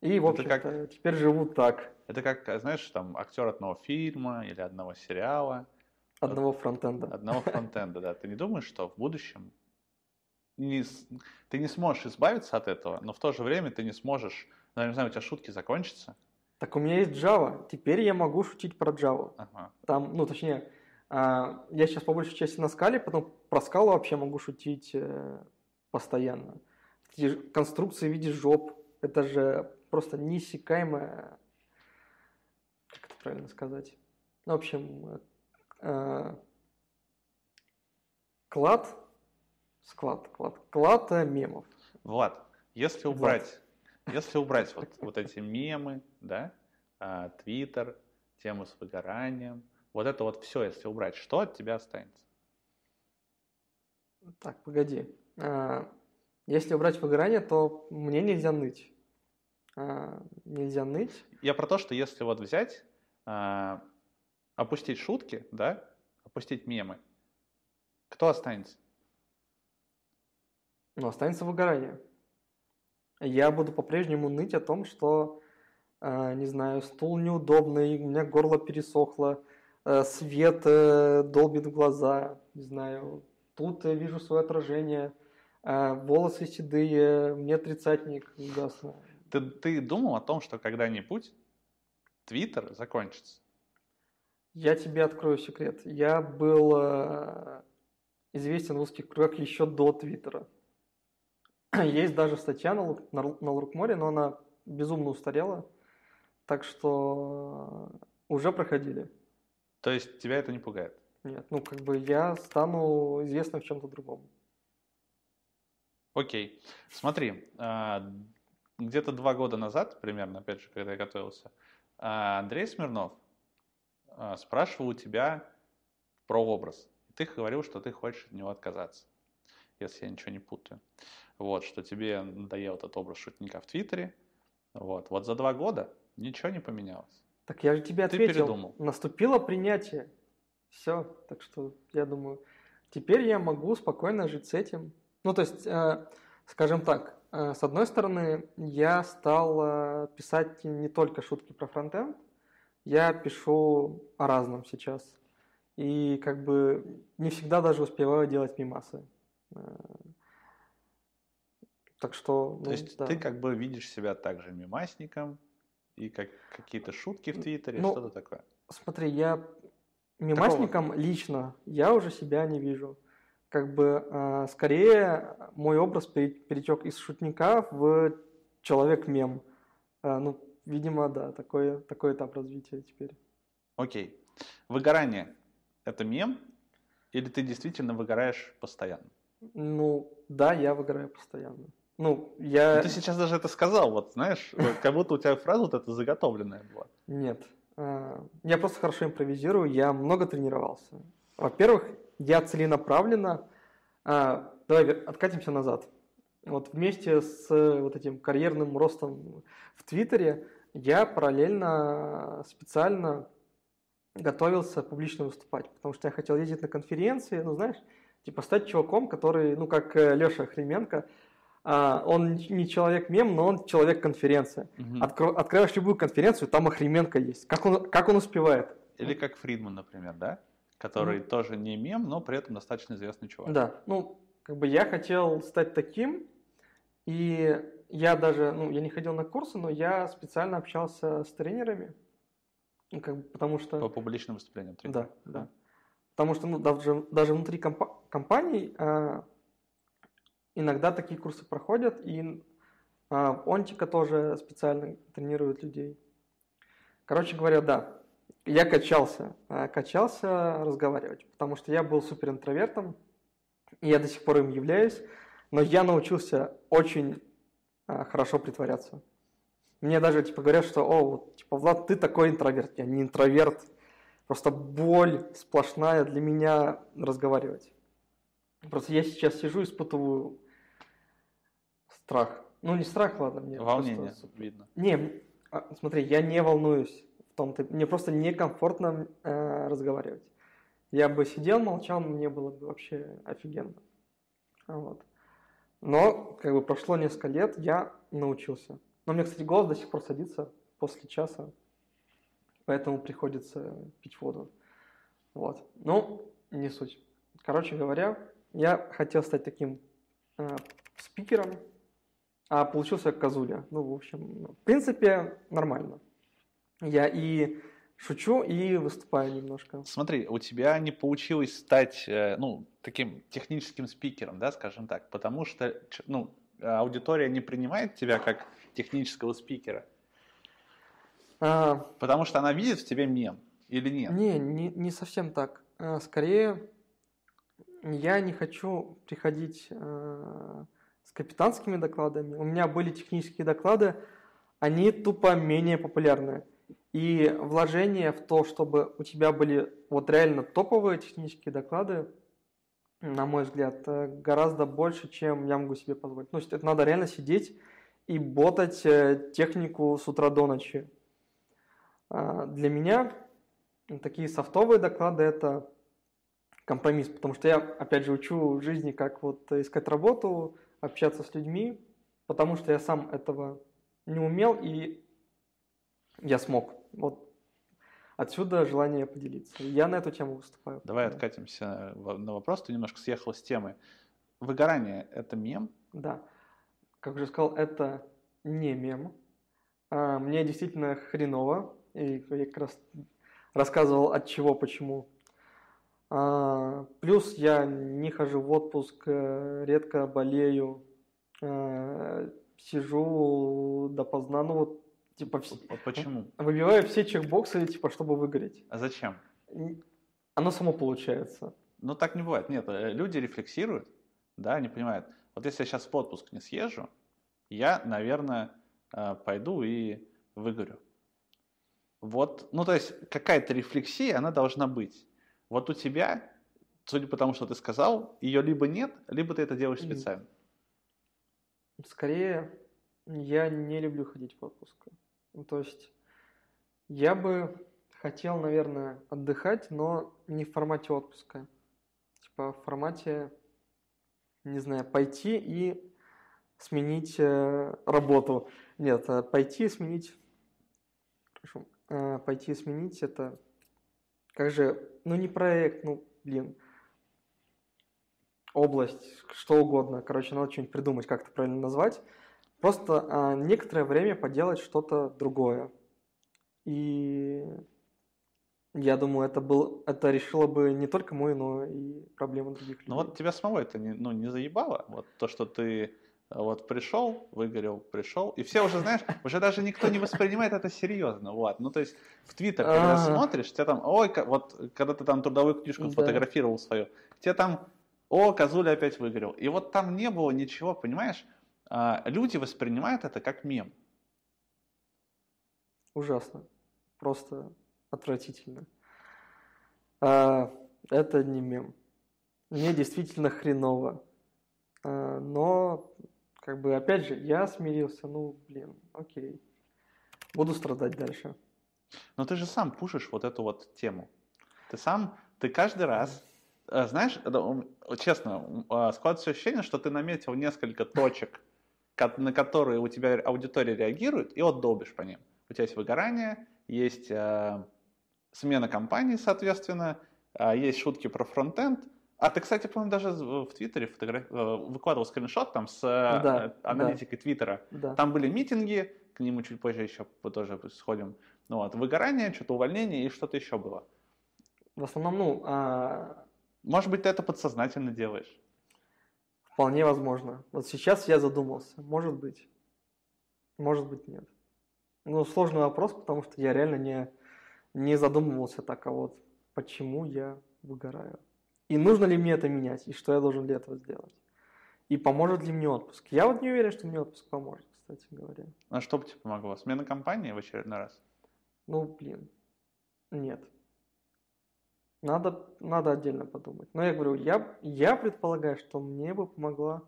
Speaker 1: И, в общем-то,
Speaker 2: как-
Speaker 1: теперь живу так.
Speaker 2: Это как, знаешь, там актер одного фильма или одного сериала,
Speaker 1: Одного фронтенда.
Speaker 2: одного фронтенда, да. Ты не думаешь, что в будущем не ты не сможешь избавиться от этого, но в то же время ты не сможешь, ну, я не знаю, у тебя шутки закончатся.
Speaker 1: Так у меня есть Java. Теперь я могу шутить про Java.
Speaker 2: Ага.
Speaker 1: Там, ну, точнее, а, я сейчас по большей части на скале, потом про скалу вообще могу шутить э, постоянно. Конструкции в виде жоп, это же просто неиссякаемая, как это правильно сказать? Ну, в общем, клад, склад, клад, клад э, мемов.
Speaker 2: Влад, если
Speaker 1: Влад.
Speaker 2: убрать, если убрать вот, вот эти мемы, да, а, Твиттер, тему с выгоранием, вот это вот все, если убрать, что от тебя останется?
Speaker 1: Так, погоди. Если убрать выгорание, то мне нельзя ныть. Нельзя ныть.
Speaker 2: Я про то, что если вот взять, опустить шутки, да, опустить мемы, кто останется?
Speaker 1: Но останется выгорание. Я буду по-прежнему ныть о том, что, э, не знаю, стул неудобный, у меня горло пересохло, э, свет э, долбит в глаза, не знаю, тут я вижу свое отражение, э, волосы седые, мне тридцатник, ужасно.
Speaker 2: Ты, ты думал о том, что когда-нибудь Твиттер закончится?
Speaker 1: Я тебе открою секрет. Я был э, известен в узких кругах еще до Твиттера. Есть даже статья на, на, на Луркморе, но она безумно устарела. Так что э, уже проходили.
Speaker 2: То есть тебя это не пугает?
Speaker 1: Нет, ну как бы я стану известным в чем-то другом.
Speaker 2: Окей. Смотри, а, где-то два года назад, примерно, опять же, когда я готовился, а, Андрей Смирнов спрашивал у тебя про образ. Ты говорил, что ты хочешь от него отказаться, если я ничего не путаю. Вот, что тебе надоел этот образ шутника в Твиттере. Вот, вот за два года ничего не поменялось.
Speaker 1: Так я же тебе
Speaker 2: Ты
Speaker 1: ответил.
Speaker 2: передумал.
Speaker 1: Наступило принятие. Все. Так что я думаю, теперь я могу спокойно жить с этим. Ну, то есть, э, скажем так, э, с одной стороны, я стал э, писать не только шутки про фронтенд, я пишу о разном сейчас. И как бы не всегда даже успеваю делать мимасы. Э, Так что,
Speaker 2: То
Speaker 1: ну,
Speaker 2: есть
Speaker 1: да.
Speaker 2: ты как бы видишь себя также мимасником и как какие-то шутки в Твиттере,
Speaker 1: Ну,
Speaker 2: что-то такое.
Speaker 1: Смотри, я мимасником лично я уже себя не вижу. Как бы э, скорее мой образ пере- перетек из шутника в человек-мем. Э, ну, видимо, да, такой, такой этап развития теперь.
Speaker 2: Окей. Выгорание – это мем? Или ты действительно выгораешь постоянно?
Speaker 1: Ну, да, я выгораю постоянно. Ну, я...
Speaker 2: Ну, ты сейчас даже это сказал, вот знаешь, как будто у тебя фраза вот эта заготовленная была.
Speaker 1: Нет. Э, Я просто хорошо импровизирую, я много тренировался. Во-первых, я целенаправленно... а, Давай откатимся назад. Вот вместе с э, вот этим карьерным ростом в Твиттере я параллельно специально готовился публично выступать, потому что я хотел ездить на конференции, ну знаешь, типа стать чуваком, который, ну как Леша Хременко, а, он не человек-мем, но он человек-конференция.
Speaker 2: Мгм.
Speaker 1: Откро- открываешь любую конференцию, там Охременко есть. Как он, как он успевает?
Speaker 2: Или как Фридман, например, да? Который тоже не мем, но при этом достаточно известный чувак.
Speaker 1: Да, ну, как бы я хотел стать таким, и я даже, ну, я не ходил на курсы, но я специально общался с тренерами, ну, как бы, потому что...
Speaker 2: По публичным выступлениям.
Speaker 1: Да,
Speaker 2: тренера.
Speaker 1: да. Потому что ну, даже, даже внутри компа- компаний а, иногда такие курсы проходят, и а, Онтика тоже специально тренирует людей. Короче говоря, да, я качался, а, качался разговаривать, потому что я был супер интровертом, и я до сих пор им являюсь, но я научился очень а, хорошо притворяться. Мне даже типа говорят, что, о, вот, типа, Влад, ты такой интроверт. Я не интроверт, Просто боль сплошная для меня разговаривать. Просто я сейчас сижу и испытываю страх. Ну, не страх, ладно, мне
Speaker 2: Волнение,
Speaker 1: просто
Speaker 2: видно.
Speaker 1: Не, А, смотри, я не волнуюсь в том-то, мне просто некомфортно э, разговаривать. Я бы сидел, молчал, мне было бы вообще офигенно. Вот. Но, как бы, прошло несколько лет, я научился. Но меня, кстати, голос до сих пор садится после часа, поэтому приходится пить воду. Вот. Ну, не суть. Короче говоря, я хотел стать таким э, спикером, а получился как козуля. Ну, в общем, в принципе, нормально. Я и шучу, и выступаю немножко.
Speaker 2: Смотри, у тебя не получилось стать, э, ну, таким техническим спикером, да, скажем так, потому что, ну, аудитория не принимает тебя как технического спикера,
Speaker 1: А,
Speaker 2: потому что она видит в тебе мем или нет?
Speaker 1: Не, не, не совсем так. А, Скорее, я не хочу приходить а, с капитанскими докладами. У меня были технические доклады, они тупо менее популярны. И вложение в то, чтобы у тебя были вот реально топовые технические доклады, на мой взгляд, э, гораздо больше, чем я могу себе позволить. Ну, это надо реально сидеть и ботать э, технику с утра до ночи. А, Для меня такие софтовые доклады – это компромисс, потому что я, опять же, учу жизни, как вот искать работу, общаться с людьми, потому что я сам этого не умел, и я смог. Вот отсюда желание поделиться. Я на эту тему выступаю.
Speaker 2: Давай
Speaker 1: Да.
Speaker 2: откатимся на вопрос, ты немножко съехал с темы. Выгорание – это мем?
Speaker 1: Да. Как уже сказал, это не мем. А, Мне действительно хреново. И я как раз рассказывал от чего, почему. А, Плюс я не хожу в отпуск, э, редко болею, э, сижу допоздна, ну вот, типа,
Speaker 2: Вот Почему?
Speaker 1: выбиваю все чекбоксы, типа, чтобы выгореть.
Speaker 2: А зачем?
Speaker 1: Оно само получается.
Speaker 2: Ну, так не бывает. Нет, э, люди рефлексируют, да, они понимают. Вот если я сейчас в отпуск не съезжу, я, наверное, э, пойду и выгорю. Вот, ну, то есть какая-то рефлексия, она должна быть. Вот у тебя, судя по тому, что ты сказал, ее либо нет, либо ты это делаешь специально.
Speaker 1: Скорее, я не люблю ходить в отпуск. Ну, То есть я бы хотел, наверное, отдыхать, но не в формате отпуска. Типа в формате, не знаю, пойти и сменить э, работу. Нет, э, пойти и сменить... Хорошо. Э, пойти и сменить это... Как же... Ну, не проект, ну, блин. Область, что угодно. Короче, надо что-нибудь придумать, как это правильно назвать. Просто а, некоторое время поделать что-то другое. И я думаю, это, был, это решило бы не только мою, но и проблемы других людей.
Speaker 2: Ну вот тебя самого это не, ну, не заебало? Вот то, что ты э, вот пришел, выгорел, пришел, и все уже, знаешь, уже даже никто не воспринимает это серьезно, вот. Ну, то есть в Твиттер, когда
Speaker 1: А.
Speaker 2: смотришь, тебя там, ой, вот когда ты там трудовую книжку
Speaker 1: Да.
Speaker 2: фотографировал свою, тебе там, о, Козуля опять выгорел. И вот там не было ничего, понимаешь? А, люди воспринимают это как мем.
Speaker 1: Ужасно. Просто отвратительно. А, это не мем. Мне действительно хреново. А, но, как бы, опять же, я смирился. Ну, блин, окей. Буду страдать дальше.
Speaker 2: Но ты же сам пушишь вот эту вот тему. Ты сам, ты каждый раз, э, знаешь, честно, а, складывается ощущение, что ты наметил несколько точек, на которые у тебя аудитория реагирует, и вот долбишь по ним. У тебя есть выгорание, есть э, смена компании, соответственно, а, есть шутки про фронтенд. А ты, кстати, по-моему, даже в Твиттере фотограф- э, выкладывал скриншот там с э,
Speaker 1: Да,
Speaker 2: э,
Speaker 1: да.
Speaker 2: аналитикой Твиттера.
Speaker 1: Да.
Speaker 2: Там были митинги, к нему чуть позже еще тоже сходим. Ну вот, выгорание, что-то увольнение и что-то еще было.
Speaker 1: В основном, ну, а,
Speaker 2: Может быть, ты это подсознательно делаешь.
Speaker 1: Вполне возможно. Вот сейчас я задумался. Может быть. Может быть, нет. Ну, сложный вопрос, потому что я реально не, не задумывался так, а вот почему я выгораю. И нужно ли мне это менять, и что я должен для этого сделать. И поможет ли мне отпуск. Я вот не уверен, что мне отпуск поможет, кстати говоря.
Speaker 2: А что бы тебе помогло? Смена компании в очередной раз?
Speaker 1: Ну, блин, нет. Надо, надо отдельно подумать. Но я говорю, я, я предполагаю, что мне бы помогла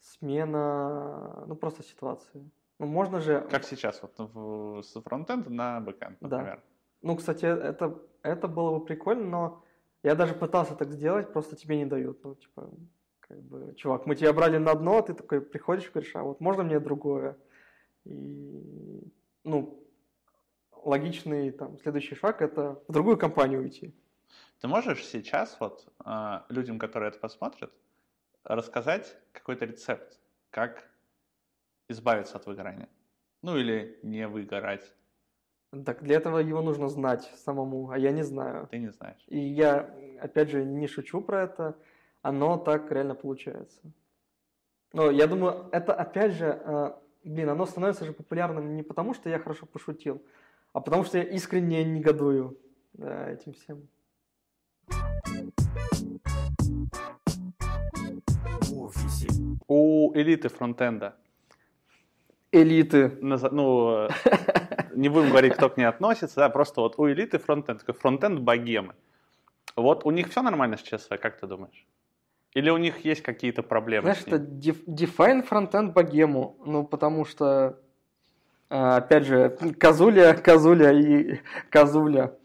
Speaker 1: смена, ну, просто ситуации. Ну, можно же...
Speaker 2: Как сейчас, вот в, с фронтенда на бэкэнд,
Speaker 1: Да.
Speaker 2: например.
Speaker 1: Ну, кстати, это, это было бы прикольно, но я даже пытался так сделать, просто тебе не дают. Ну, типа, как бы, чувак, мы тебя брали на одно, а ты такой приходишь и говоришь, а вот можно мне другое? И, ну, логичный там следующий шаг – это в другую компанию уйти.
Speaker 2: Ты можешь сейчас вот а, людям, которые это посмотрят, рассказать какой-то рецепт, как избавиться от выгорания? Ну или не выгорать,
Speaker 1: Так для этого его нужно знать самому, а я не знаю.
Speaker 2: ты не знаешь.
Speaker 1: И я, опять же, не шучу про это, оно так реально получается. Но я думаю, это опять же, э, блин, оно становится же популярным не потому, что я хорошо пошутил, а потому что я искренне негодую э, этим всем.
Speaker 2: У элиты фронтенда,
Speaker 1: Элиты.
Speaker 2: ну, э, не будем говорить, кто к ней относится, да, просто вот у элиты фронтенд, такой фронтенд богемы. Вот у них все нормально с ЧСВ, как ты думаешь? Или у них есть какие-то проблемы
Speaker 1: Знаешь, это define фронтенд богему, ну, потому что, э, опять же, Козуля, Козуля и Козуля.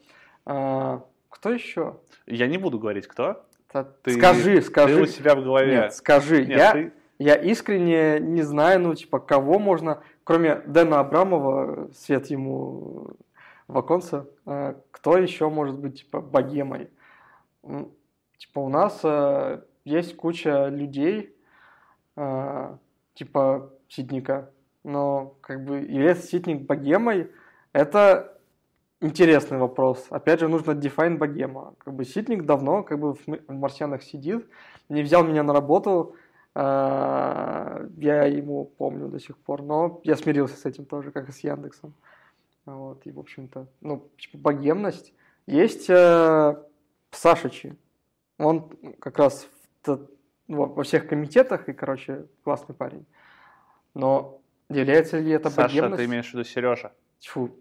Speaker 1: А, Кто еще?
Speaker 2: Я не буду говорить, кто. Ты-
Speaker 1: скажи, скажи.
Speaker 2: Ты у себя в голове.
Speaker 1: Нет, скажи.
Speaker 2: Нет,
Speaker 1: я,
Speaker 2: ты-
Speaker 1: я искренне не знаю, ну, типа, кого можно, кроме Дэна Абрамова, свет ему в оконце, э, кто еще может быть, типа, богемой? М, Типа, у нас э, есть куча людей, э, типа, Ситника, но, как бы, является Ситник богемой, это интересный вопрос. Опять же, нужно define богема. Как бы Ситник давно, как бы, в марсианах сидит, не взял меня на работу, а, я ему помню до сих пор, но я смирился с этим тоже, как и с Яндексом. Вот, и, в общем-то, ну, типа, богемность. Есть э, Сашичи. Он как раз в во всех комитетах и, короче, классный парень. Но является ли это
Speaker 2: Саша,
Speaker 1: богемность?
Speaker 2: ты имеешь в виду Сережа?
Speaker 1: Тьфу.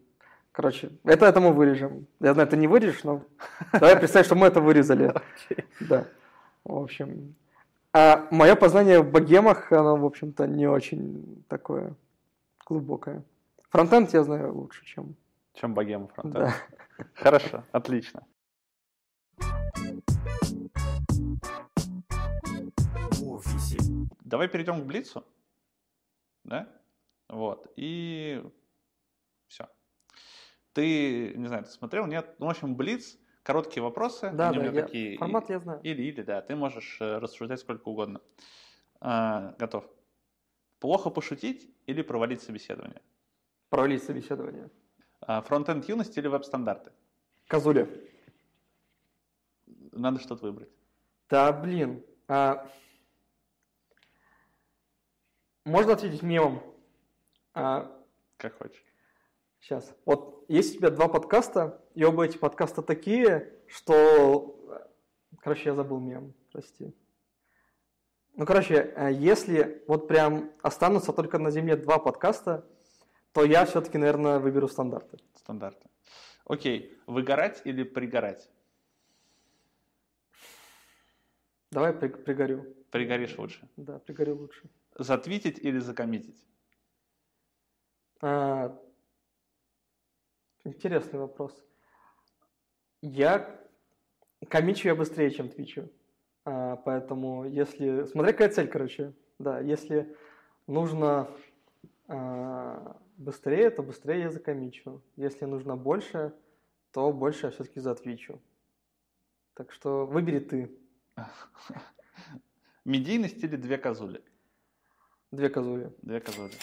Speaker 1: Короче, это, это мы вырежем. Я знаю, ты не вырежешь, но давай представь, что мы это вырезали. Да. В общем. А мое познание в богемах, оно, в общем-то, не очень такое глубокое. Фронтенд я знаю лучше, чем...
Speaker 2: Чем богема фронтенд?
Speaker 1: Да.
Speaker 2: Хорошо, отлично. Давай перейдем к Блицу. Да? Вот. И. Ты, не знаю, ты смотрел, нет? Ну, в общем, Блиц, короткие вопросы.
Speaker 1: Да, да, я-
Speaker 2: такие.
Speaker 1: формат я знаю.
Speaker 2: Или, или, да, ты можешь э, рассуждать сколько угодно. А, готов. Плохо пошутить или провалить собеседование?
Speaker 1: Провалить собеседование.
Speaker 2: А, Фронтенд юность или веб-стандарты?
Speaker 1: Козуля.
Speaker 2: Надо что-то выбрать.
Speaker 1: Да, блин. а, Можно ответить мемом? А,
Speaker 2: Как хочешь.
Speaker 1: Сейчас. Вот есть у тебя два подкаста, и оба эти подкаста такие, что... Короче, я забыл мем, прости. Ну, короче, э, если вот прям останутся только на земле два подкаста, то я все-таки, наверное, выберу стандарты.
Speaker 2: Стандарты. Окей. Выгорать или пригорать?
Speaker 1: Давай при- пригорю.
Speaker 2: Пригоришь лучше.
Speaker 1: Да, пригорю лучше.
Speaker 2: Затвитить или закоммитить?
Speaker 1: А, Интересный вопрос. Я комичу я быстрее, чем твичу. А, Поэтому если... Смотря какая цель, короче. Да, если нужно а, быстрее, то быстрее я закомичу. Если нужно больше, то больше я все-таки затвичу. Так что выбери ты.
Speaker 2: Медийность или две козули?
Speaker 1: Две козули.
Speaker 2: Две козули.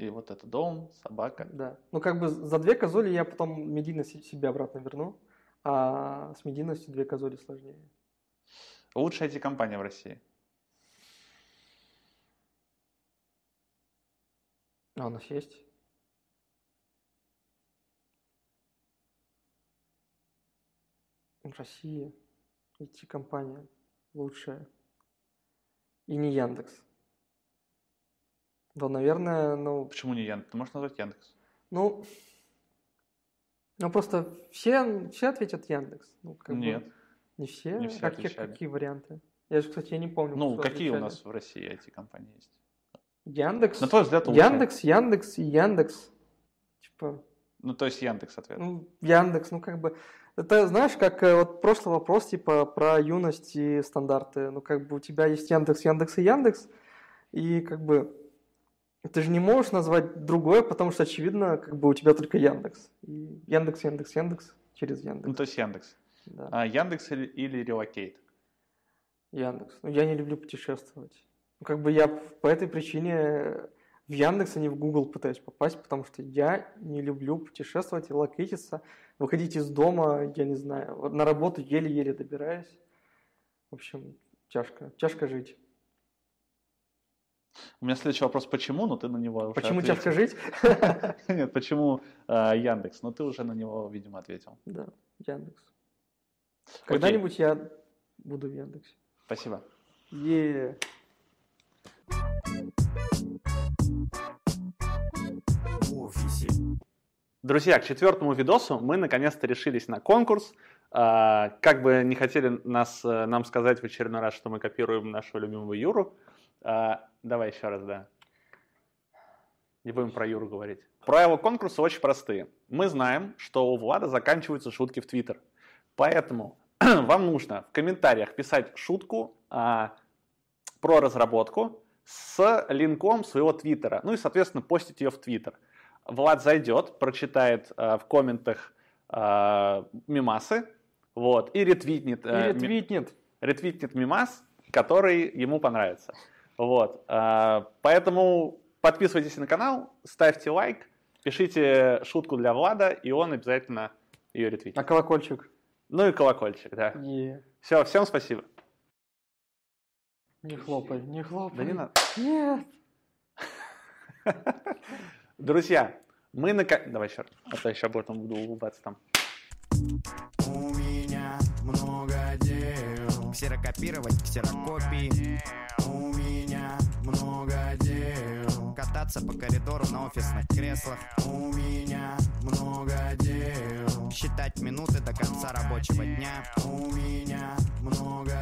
Speaker 2: И вот это дом, собака.
Speaker 1: Да. Ну, как бы за две козули я потом медийность се- себе обратно верну, а с медийностью две козули сложнее.
Speaker 2: Лучшая IT-компания в России.
Speaker 1: А у нас есть? В России IT-компания лучшая. И не Яндекс. Да, наверное, ну,
Speaker 2: Почему не Яндекс? Ты можешь назвать Яндекс?
Speaker 1: ну, ну просто все, все ответят Яндекс. Ну, как бы
Speaker 2: Нет.
Speaker 1: не все.
Speaker 2: не все
Speaker 1: Какие- какие варианты? Я же, кстати, я не помню.
Speaker 2: Ну, какие у
Speaker 1: отвечали.
Speaker 2: нас в России IT-компании есть?
Speaker 1: Яндекс.
Speaker 2: На твой взгляд, лучше?
Speaker 1: Яндекс, Яндекс и Яндекс. Типа,
Speaker 2: Ну, то есть Яндекс ответ.
Speaker 1: ну, Яндекс, ну как бы. Это знаешь, как э, вот прошлый вопрос, типа, про юность и стандарты. Ну, как бы у тебя есть Яндекс, Яндекс и Яндекс, и как бы ты же не можешь назвать другое, потому что, очевидно, как бы у тебя только Яндекс. И Яндекс, Яндекс, Яндекс через
Speaker 2: Ну,
Speaker 1: Яндекс.
Speaker 2: то есть Яндекс.
Speaker 1: Да.
Speaker 2: А, Яндекс или, или Relocate?
Speaker 1: Яндекс. Ну, я не люблю путешествовать. Ну, как бы я по этой причине в Яндекс, а не в Google пытаюсь попасть, потому что я не люблю путешествовать и локейтиться, выходить из дома, я не знаю, на работу еле-еле добираюсь. В общем, тяжко, тяжко жить.
Speaker 2: У меня следующий вопрос, почему, но ты на него уже
Speaker 1: Почему
Speaker 2: ответил.
Speaker 1: тяжко жить?
Speaker 2: Нет, почему э, Яндекс? Но ты уже на него, видимо, ответил.
Speaker 1: Да, Яндекс. Когда-нибудь я буду в Яндексе.
Speaker 2: Спасибо.
Speaker 3: В офисе,
Speaker 2: Друзья, к четвертому видосу мы наконец-то решились на конкурс. А, Как бы не хотели нас, э, нам сказать в очередной раз, что мы копируем нашего любимого Юру. А, Давай еще раз, да. Не будем про Юру говорить. Правила конкурса очень простые. Мы знаем, что у Влада заканчиваются шутки в Твиттер. Поэтому вам нужно в комментариях писать шутку а, про разработку с линком своего Твиттера. Ну и, соответственно, постить ее в Твиттер. Влад зайдет, прочитает э, в комментах э, мимасы, вот, и ретвитнет, э,
Speaker 1: Или
Speaker 2: ми-
Speaker 1: твитнет.
Speaker 2: ретвитнет мимас, который ему понравится. Вот, э, поэтому подписывайтесь на канал, ставьте лайк, пишите шутку для Влада, и он обязательно ее
Speaker 1: А
Speaker 2: ретвитнет.
Speaker 1: колокольчик?
Speaker 2: Ну и колокольчик, да.
Speaker 1: Е.
Speaker 2: Все, всем спасибо.
Speaker 1: Не хлопай, не хлопай.
Speaker 2: Да не надо.
Speaker 1: Нет.
Speaker 2: Друзья, мы на... Давай еще раз, а то еще потом буду улыбаться там.
Speaker 3: у меня много дел.
Speaker 4: Ксерокопировать, ксерокопии
Speaker 3: много дел.
Speaker 4: Кататься по коридору на офисных креслах
Speaker 3: У меня много дел.
Speaker 4: Считать минуты до конца рабочего дня
Speaker 3: У меня много